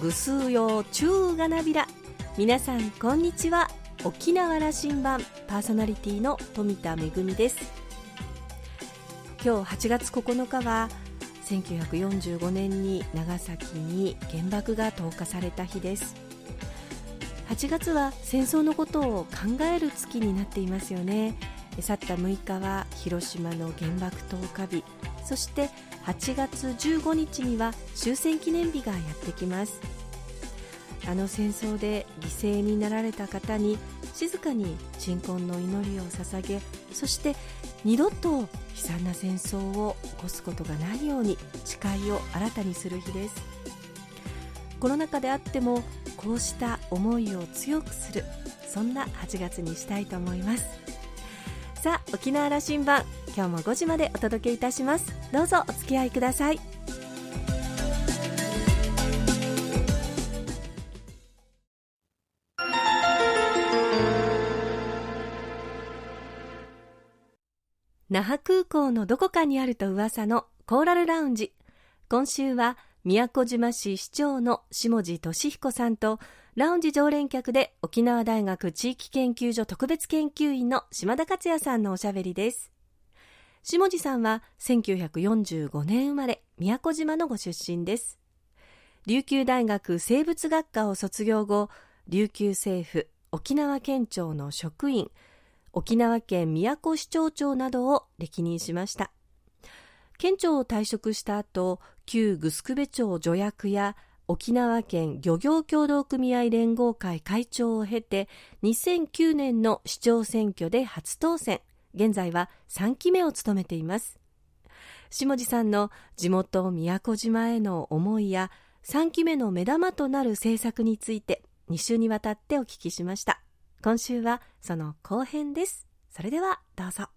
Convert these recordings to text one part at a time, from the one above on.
ぐすうようちゅうがなびら。皆さんこんにちは。沖縄羅針盤。パーソナリティの富田恵です。今日8月9日は1945年に長崎に原爆が投下された日です。8月は戦争のことを考える月になっていますよね。去った6日は広島の原爆投下日。そして8月15日には終戦記念日がやってきます。あの戦争で犠牲になられた方に静かに鎮魂の祈りを捧げそして二度と悲惨な戦争を起こすことがないように誓いを新たにする日です。コロナ禍であってもこうした思いを強くするそんな8月にしたいと思います。さあ沖縄羅針盤今日も5時までお届けいたします。どうぞお付き合いください。那覇空港のどこかにあると噂のコーラルラウンジ。今週は宮古島市市長の下地俊彦さんとラウンジ常連客で沖縄大学地域研究所特別研究員の島田克也さんのおしゃべりです。下地さんは1945年生まれ宮古島のご出身です。琉球大学生物学科を卒業後琉球政府沖縄県庁の職員沖縄県宮古市長長などを歴任しました。県庁を退職した後旧グスクベ町助役や沖縄県漁業協同組合連合会会長を経て2009年の市長選挙で初当選。現在は3期目を務めています。下地さんの地元宮古島への思いや3期目の目玉となる政策について2週にわたってお聞きしました。今週はその後編です。それではどうぞ。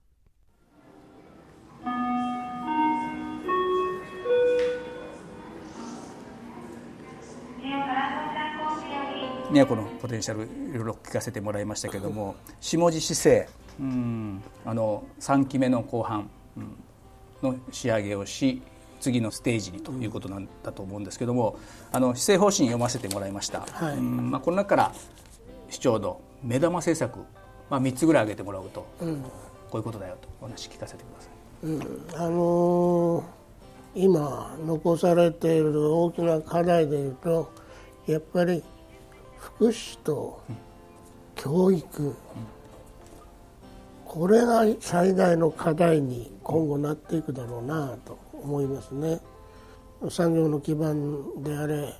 宮古のポテンシャルいろいろ聞かせてもらいましたけども下地市政うん。あの3期目の後半の仕上げをし次のステージにということなんだと思うんですけどもあの施政方針読ませてもらいました、はい、うん。まあ、この中から市長の目玉政策、まあ、3つぐらい挙げてもらうと、うん、こういうことだよとお話聞かせてください。うん、あのー、今残されている大きな課題でいうとやっぱり福祉と教育、うん、これが最大の課題に今後なっていくだろうなと思いますね。産業の基盤であれ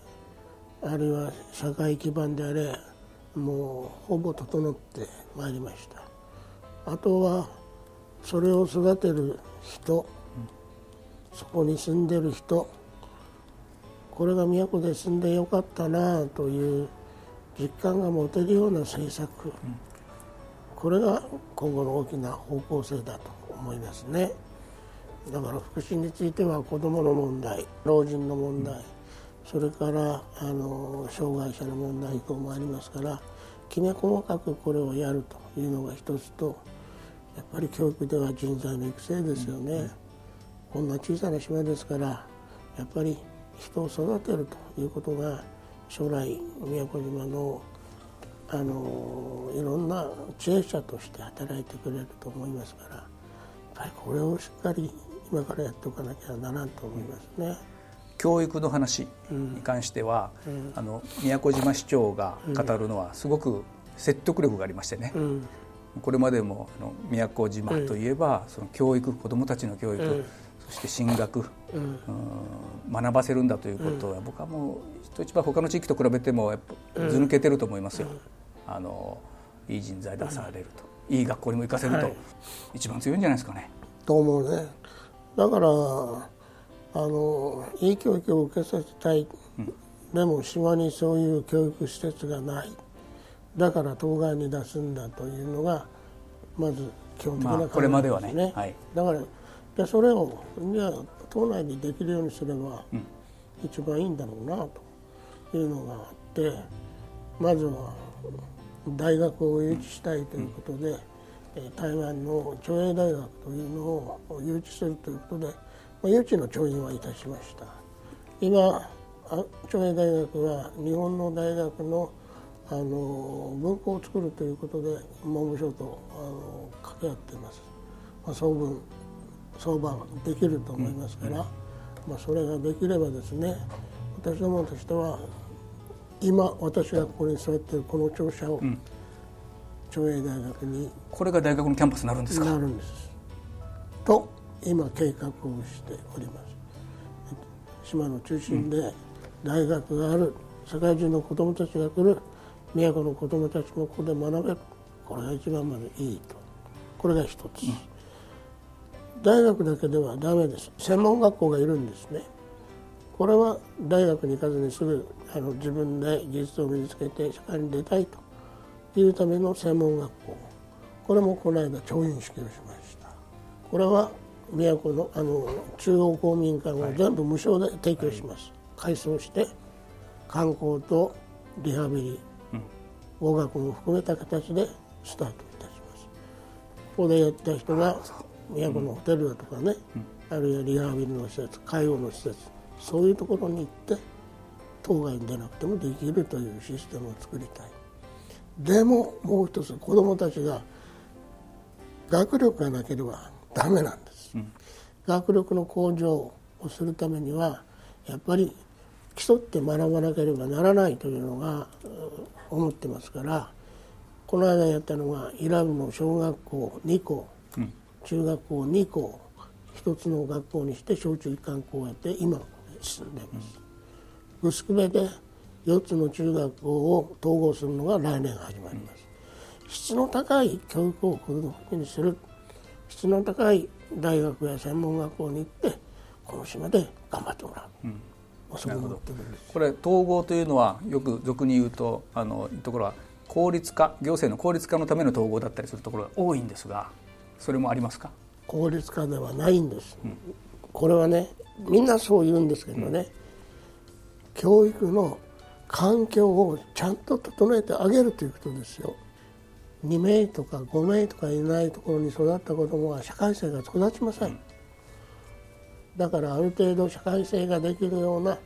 あるいは社会基盤であれもうほぼ整ってまいりましたあとはそれを育てる人そこに住んでる人これが都で住んでよかったなという実感が持てるような政策これが今後の大きな方向性だと思いますね。だから福祉については子どもの問題老人の問題、それからあの障害者の問題等もありますからきめ細かくこれをやるというのが一つとやっぱり教育では人材の育成ですよね、うん、こんな小さな島ですからやっぱり人を育てるということが将来宮古島のあのいろんな知恵者として働いてくれると思いますからやっぱりこれをしっかり今からやっておかなきゃならんと思いますね。教育の話に関しては、うん、あの宮古島市長が語るのはすごく説得力がありましてね、うん、これまでもあの宮古島といえば、その教育子どもたちの教育、そして進学、うん、学ばせるんだということは、僕はもう人一番他の地域と比べてもやっぱず抜けてると思いますよ。あのいい人材出されると、いい学校にも行かせると、はい、一番強いんじゃないですかね。と思うね。だからあのいい教育を受けさせたい、うん、でも島にそういう教育施設がない。だから当該に出すんだというのがまず基本的な考えですね、まあ、これまではね、はい、だからじゃそれをじゃ島内にできるようにすれば一番いいんだろうなというのがあってまずは大学を誘致したいということで、うん、台湾の長英大学というのを誘致するということでまあ、誘致の調印はいたしました。今長英大学は日本の大学のあの文庫を作るということで文部省とあの掛け合っています、まあ、総分相場できると思いますから、まあ、それができればですね私どもとしては今私がここに座っているこの庁舎を長英大学に、これが大学のキャンパスになるんですか？なるんです。と今計画をしております。島の中心で大学がある、世界中の子どもたちが来る宮古の子どもたちもここで学べるこれが一番までいいと。これが一つ、うん、大学だけではダメです。専門学校がいるんですねこれは大学に行かずにすぐあの自分で技術を身につけて社会に出たいと。いうための専門学校。これもこの間調印式をしました。これは宮古のあの中央公民館を全部無償で提供します、はい、改装して観光とリハビリ、うん、語学も含めた形でスタートいたします。ここでやった人が宮古のホテルだとかね、うん、あるいはリハビリの施設介護の施設そういうところに行って当該に出なくてもできるというシステムを作りたい。でももう一つ子どもたちが学力がなければダメなんです、うん、学力の向上をするためにはやっぱり競って学ばなければならないというのが思ってますからこの間やったのがイラブの小学校2校、うん、中学校2校一つの学校にして小中一貫校をやって今進んでいます、うん、城部で4つの中学校を統合するのが来年始まります、質の高い教育を子どもにする。質の高い大学や専門学校に行ってこの島で頑張ってもらう、うん。なるほどこれ統合というのはよく俗に言うとあのところは効率化行政の効率化のための統合だったりするところが多いんですがそれもありますか？効率化ではないんです、うん、これはねみんなそう言うんですけどね、うん、教育の環境をちゃんと整えてあげるということですよ。2名とか5名とかいないところに育った子どもは社会性が育ちません、うん、だからある程度社会性ができるような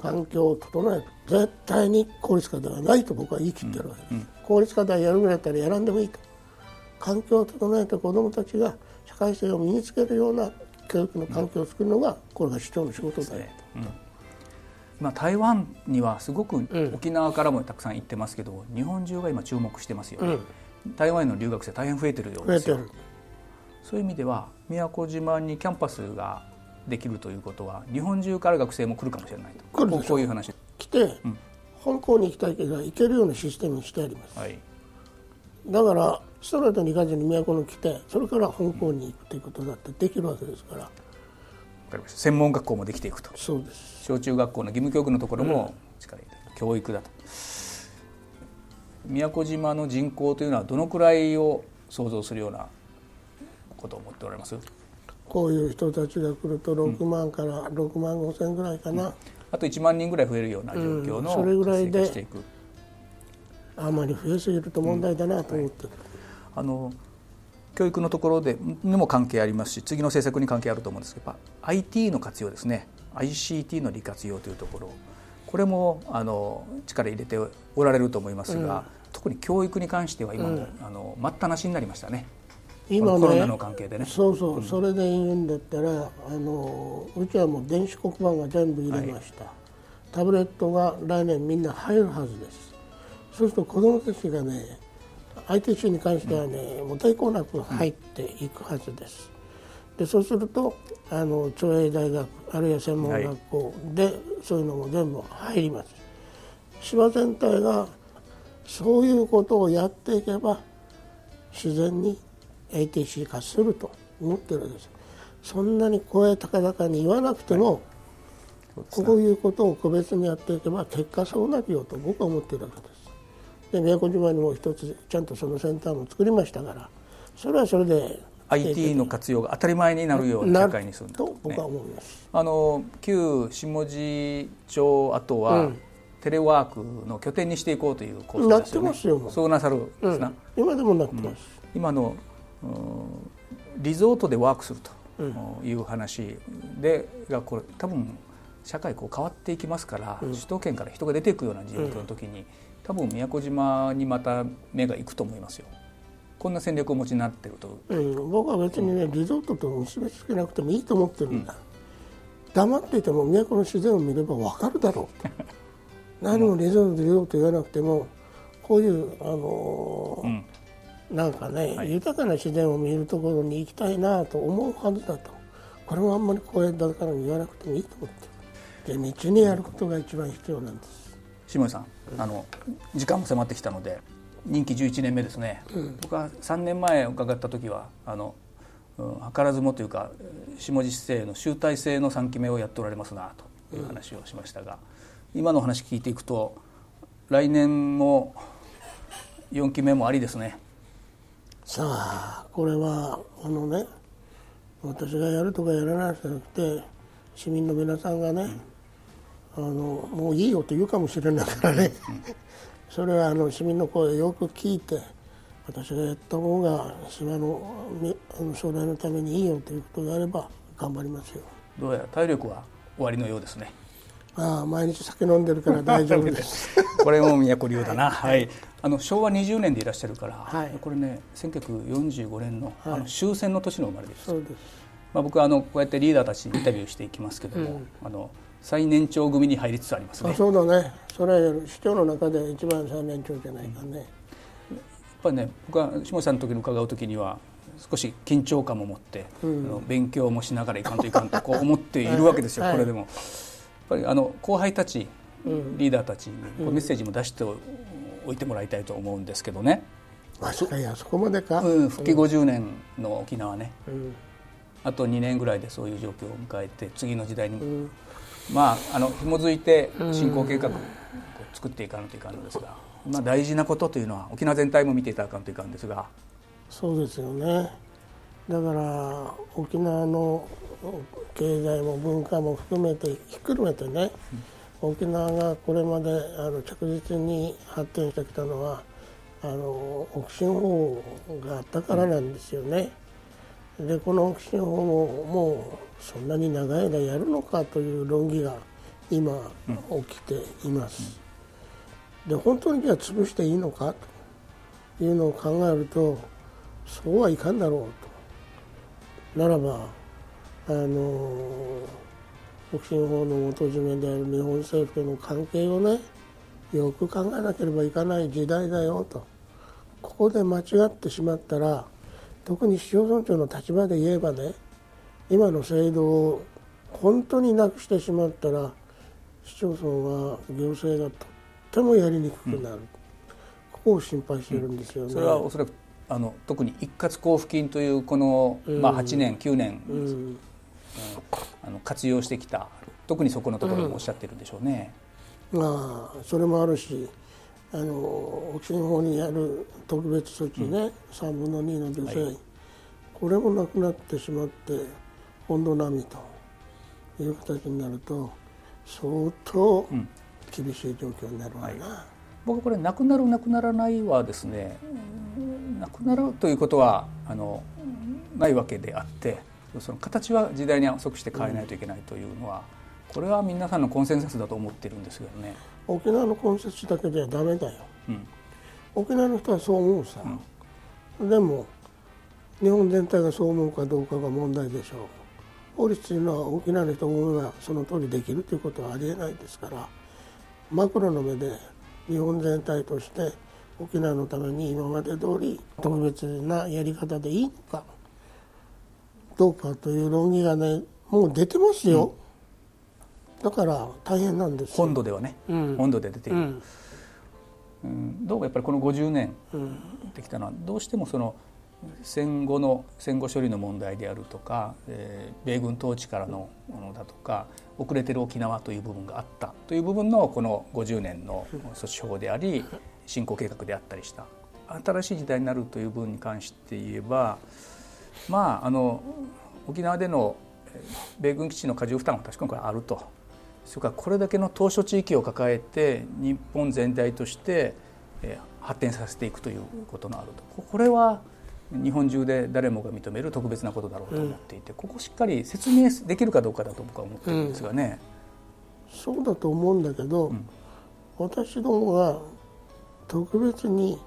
環境を整える。絶対に効率化ではないと僕は言い切ってるわけです、うんうん、効率化でやるぐらいだったらやらんでもいいと。環境を整えて子どもたちが社会性を身につけるような教育の環境を作るのがこれが市長の仕事だよと。まあ、台湾にはすごく沖縄からもたくさん行ってますけど、日本中が今注目してますよね、台湾への留学生大変増えてるようですよ。そういう意味では宮古島にキャンパスができるということは日本中から学生も来るかもしれないと。こういう話。来て、うん、香港に行きたいけど行けるようなシステムにしてあります、はい、だからストレートに行かずに都に来てそれから香港に行くということだってできるわけですから、専門学校もできていくと。そうです。小中学校の義務教育のところも力入れて、うん、教育だと。宮古島の人口というのはどのくらいを想像するようなことを思っておられます？こういう人たちが来ると6万から6万5千ぐらいかな、うん、あと1万人ぐらい増えるような状況の、うん、それぐらいであまり増えすぎると問題だなと思って。る、はい、あの教育のところでにも関係ありますし次の政策に関係あると思うんですけど IT の活用ですね。ICT の利活用というところ。これもあの力入れておられると思いますが、うん、特に教育に関しては今も、うん、あの待ったなしになりましたね。今ね、コロナの関係でね。そうそう、うん、それで言うんだったらあのうちはもう電子黒板が全部入れました、はい、タブレットが来年みんな入るはずです。そうすると子どもたちがね ITC に関してはね、うん、もう抵抗なく入っていくはずです、でそうするとあの長英大学あるいは専門学校で、はい、そういうのも全部入ります。島全体がそういうことをやっていけば自然に ATC 化すると思ってるわけです。そんなに声高々に言わなくても、はい、こういうことを個別にやっていけば結果そうなるよと僕は思ってるわけですで宮古島にも一つちゃんとそのセンターも作りましたからそれはそれで IT の活用が当たり前になるような社会にするんだと。僕は思います、あの旧下地町あは、うん。テレワークの拠点にしていこうという構想ですよね。なってますよ。そうなさるですな、うん、今でもなってます。うん、今のリゾートでワークするという話で、がこれ多分社会こう変わっていきますから、首都圏から人が出ていくような状況の時に、多分宮古島にまた目がいくと思いますよ。こんな戦略をお持ちになってると、うん、僕は別にねリゾートと結びつけなくてもいいと思ってるんだ、うん、黙っていても都の自然を見れば分かるだろう 何もリゾートリゾート言わなくてもこういうあのーうん、なんかね、はい、豊かな自然を見るところに行きたいなと思うはずだと。これもあんまり公園だから言わなくてもいいと思ってるで道にやることが一番必要なんです。下井さん、あの時間も迫ってきたので任期11年目ですね、うん、僕は3年前伺った時はあの、うん、図らずもというか下地市政の集大成の3期目をやっておられますなという話をしましたが、うん、今の話聞いていくと来年も4期目もありですね。さあこれはあのね私がやるとかやらないじゃなくて市民の皆さんがね、うん、あのもういいよと言うかもしれないからね、それはあの市民の声をよく聞いて私がやった方が島の将来のためにいいよということであれば頑張りますよ。どうやら体力は終わりのようですね。ああ毎日酒飲んでるから大丈夫です。これも都流だな、はい、あの昭和20年でいらっしゃるから、はい、これね1945年の,、あの終戦の年の生まれです、そうです。まあ、僕はあのこうやってリーダーたちにインタビューしていきますけども、うん、あの最年長組に入りつつありますね。あそうだね。それ市長の中で一番最年長じゃないかね、うん、やっぱりね僕は下さんの時に伺う時には少し緊張感も持って、うん、勉強もしながらいかんといかんとこう思っているわけですよ、はい、これでも。やっぱりあの後輩たち、リーダーたちにメッセージも出しておいてもらいたいと思うんですけどね。あそいやそこまでか、うん、復帰50年の沖縄ね、あと2年ぐらいでそういう状況を迎えて次の時代にまああの紐づいて振興計画を作っていかないといかんのですが、まあ、大事なことというのは沖縄全体も見ていただかんといかんですがそうですよねだから沖縄の経済も文化も含めてひっくるめてね、うん、沖縄がこれまであの着実に発展してきたのはあのオキシン法があったからなんですよね。でこのオキシン法ももうそんなに長い間やるのかという論議が今起きています。で本当にじゃあ潰していいのかというのを考えるとそうはいかんだろうと。ならばあの北進法の元締めである日本政府との関係をねよく考えなければいけない時代だよとここで間違ってしまったら特に市町村長の立場で言えばね今の制度を本当になくしてしまったら市町村は行政がとってもやりにくくなる、うん、ここを心配してるんですよね。それはおそらくあの特に一括交付金というこの、まあ、8年9年、うん、あの活用してきた特にそこのところもおっしゃってるんでしょうね。うん、まあそれもあるしあの沖新法にある特別措置ね、うん、3分の2の女性、はい、これもなくなってしまって本土並みという形になると相当厳しい状況になるわな、はい、僕これなくなるなくならないはですねなくなるということはあのないわけであってその形は時代に即して変えないといけないというのは、これは皆さんのコンセンサスだと思ってるんですけどね。沖縄のコンセンサスだけではダメだよ、うん、沖縄の人はそう思うさ、うん、でも日本全体がそう思うかどうかが問題でしょう法律というのは沖縄の人が思えばその通りできるということはありえないですからマクロの目で日本全体として沖縄のために今まで通り特別なやり方でいいのかどうかという論議がねもう出てますよ、うん、だから大変なんです本土ではね、うん、本土で出ている、うん。うん、どうもやっぱりこの50年できたのはどうしてもその戦後の戦後処理の問題であるとか、えー、米軍統治からのものだとか遅れてる沖縄という部分があったという部分のこの50年の措置法であり振興計画であったりした。新しい時代になるという部分に関して言えばまああの沖縄での米軍基地の過重負担は確かにこれあると。それからこれだけの島しょ地域を抱えて日本全体として発展させていくということのあると。これは日本中で誰もが認める特別なことだろうと思っていて、ここしっかり説明できるかどうかだと僕は思ってるんですがね。そうだと思うんだけど、うん、私どもが特別に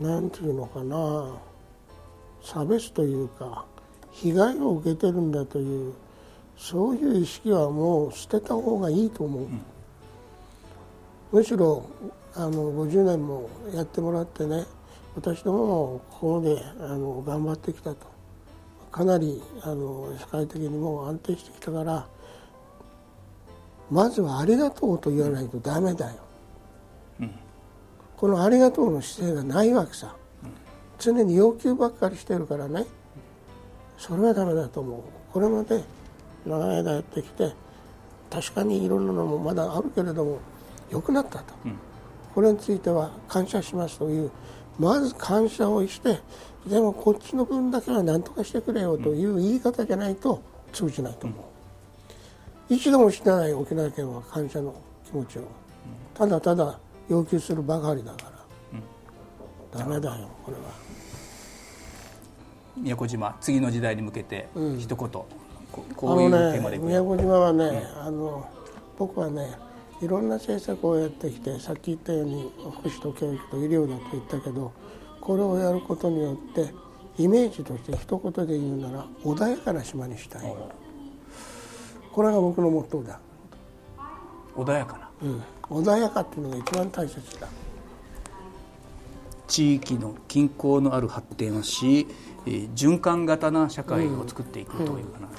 何て言うのかな差別というか被害を受けてるんだというそういう意識はもう捨てた方がいいと思う、うん、むしろあの50年もやってもらってね私どももここであの頑張ってきたと。かなりあの社会的にも安定してきたからまずはありがとうと言わないとダメだよ、うん、このありがとうの姿勢がないわけさ、常に要求ばっかりしてるからね。それはダメだと思う。これまで長い間やってきて確かにいろんなのもまだあるけれども良くなったと、うん、これについては感謝しますというまず感謝をしてでもこっちの分だけは何とかしてくれよという言い方じゃないと通じないと思う、一度も知らない沖縄県は感謝の気持ちを。ただただ要求するばかりだから、ダメだよこれは。宮古島次の時代に向けて一言、うん、こういうテーマで、ね、宮古島はね、うん、あの僕はねいろんな政策をやってきてさっき言ったように福祉と教育と医療だと言ったけどこれをやることによってイメージとして一言で言うなら穏やかな島にしたい。これが僕のモットーだ。穏やかな、うん、穏やかっていうのが一番大切だ。地域の均衡のある発展をし、えー、循環型な社会を作っていくという話、うん。うん、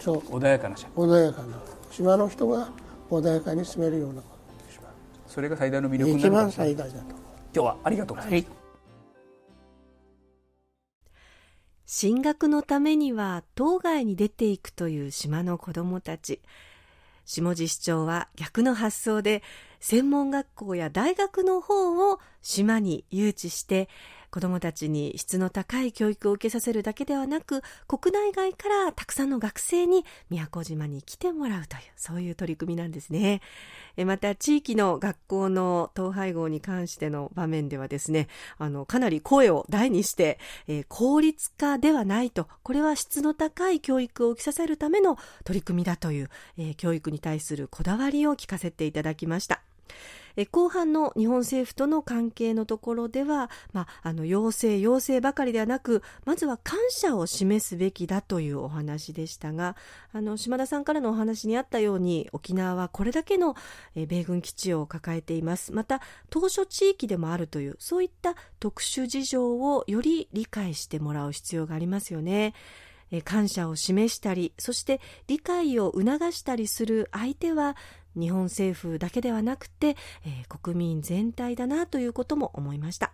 そう。穏やかな社会。穏やかな島の人が穏やかに住めるようなこと。にします。それが最大の魅力一番最大だと今日はありがとうございます、はい進学のためには島外に出ていくという島の子どもたち下地市長は逆の発想で専門学校や大学の方を島に誘致して子どもたちに質の高い教育を受けさせるだけではなく国内外からたくさんの学生に宮古島に来てもらうというそういう取り組みなんですね。また地域の学校の統廃合に関しての場面ではですねあのかなり声を大にして、えー、効率化ではないとこれは質の高い教育を受けさせるための取り組みだという、えー、教育に対するこだわりを聞かせていただきました。え後半の日本政府との関係のところでは、まあ、あの要請要請ばかりではなくまずは感謝を示すべきだというお話でしたがあの島田さんからのお話にあったように沖縄はこれだけの米軍基地を抱えていますまた島嶼地域でもあるというそういった特殊事情をより理解してもらう必要がありますよね。感謝を示したりそして理解を促したりする相手は日本政府だけではなくて、えー、国民全体だなということも思いました。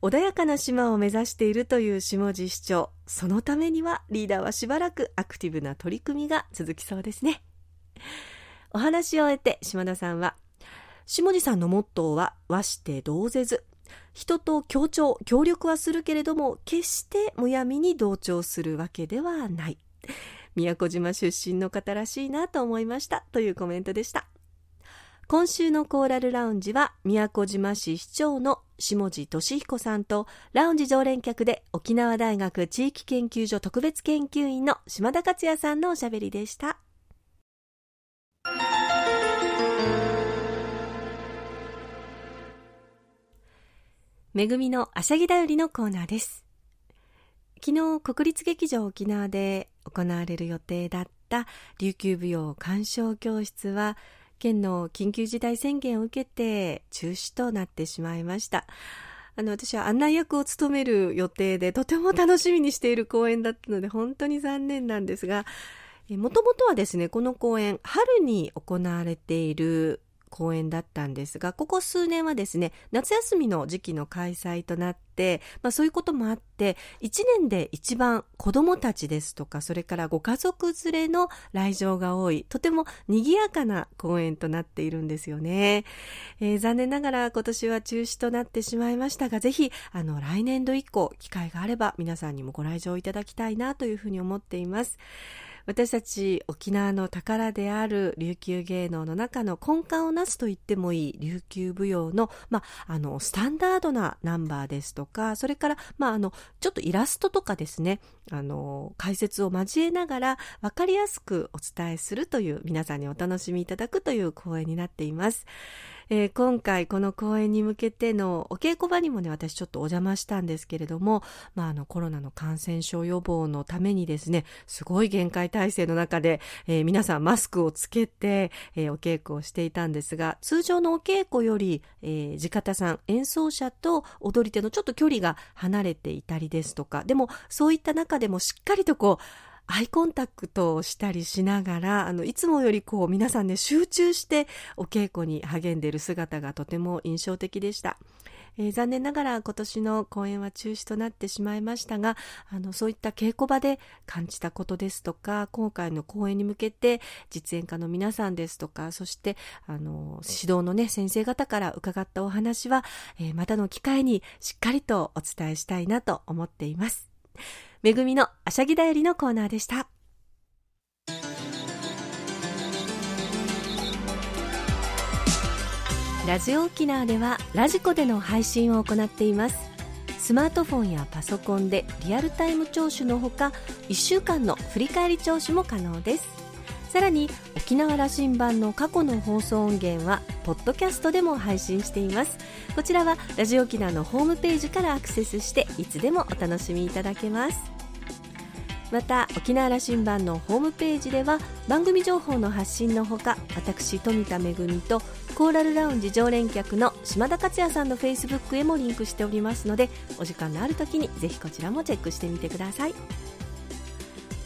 穏やかな島を目指しているという下地市長そのためにはリーダーはしばらくアクティブな取り組みが続きそうですね。お話を終えて島田さんは下地さんのモットーは和して同ぜず人と協調協力はするけれども決してむやみに同調するわけではない。宮古島出身の方らしいなと思いました。というコメントでした。今週のコーラルラウンジは宮古島市市長の下地俊彦さんとラウンジ常連客で沖縄大学地域研究所特別研究員の島田克也さんのおしゃべりでした。めぐみのあしゃぎだよりのコーナーです。昨日国立劇場沖縄で行われる予定だった琉球舞踊鑑賞教室は県の緊急事態宣言を受けて中止となってしまいました。あの私は案内役を務める予定でとても楽しみにしている公演だったので本当に残念なんですがもともとはですねこの公演春に行われている公演だったんですがここ数年はですね夏休みの時期の開催となって、まあ、そういうこともあって1年で一番子どもたちですとかそれからご家族連れの来場が多いとても賑やかな公演となっているんですよね、えー、残念ながら今年は中止となってしまいましたがぜひあの来年度以降機会があれば皆さんにもご来場いただきたいなというふうに思っています。私たち沖縄の宝である琉球芸能の中の根幹をなすと言ってもいい琉球舞踊の,、まあ、あのスタンダードなナンバーですとかそれから、まあ、あのちょっとイラストとかですねあの解説を交えながら分かりやすくお伝えするという皆さんにお楽しみいただくという講演になっています。えー、今回この公演に向けてのお稽古場にもね、私ちょっとお邪魔したんですけれども、まあ、あのコロナの感染症予防のためにですね、すごい限界体制の中で、えー、皆さんマスクをつけて、えー、お稽古をしていたんですが、通常のお稽古より、えー、地方さん、演奏者と踊り手のちょっと距離が離れていたりですとか、でもそういった中でもしっかりとこう、アイコンタクトをしたりしながら、あの、いつもよりこう皆さんね、集中してお稽古に励んでいる姿がとても印象的でした。えー、残念ながら今年の公演は中止となってしまいましたが、あの、そういった稽古場で感じたことですとか、今回の公演に向けて実演家の皆さんですとか、そして、あの、指導のね、先生方から伺ったお話は、えー、またの機会にしっかりとお伝えしたいなと思っています。めぐみのあしゃぎだよりのコーナーでした。ラジオ沖縄ではラジコでの配信を行っています。スマートフォンやパソコンでリアルタイム聴取のほか1週間の振り返り聴取も可能ですさらに沖縄羅針盤の過去の放送音源はポッドキャストでも配信しています。こちらはラジオ沖縄のホームページからアクセスしていつでもお楽しみいただけます。また沖縄羅針盤のホームページでは番組情報の発信のほか私富田恵とコーラルラウンジ常連客の島田克也さんのフェイスブックへもリンクしておりますのでお時間のある時にぜひこちらもチェックしてみてください。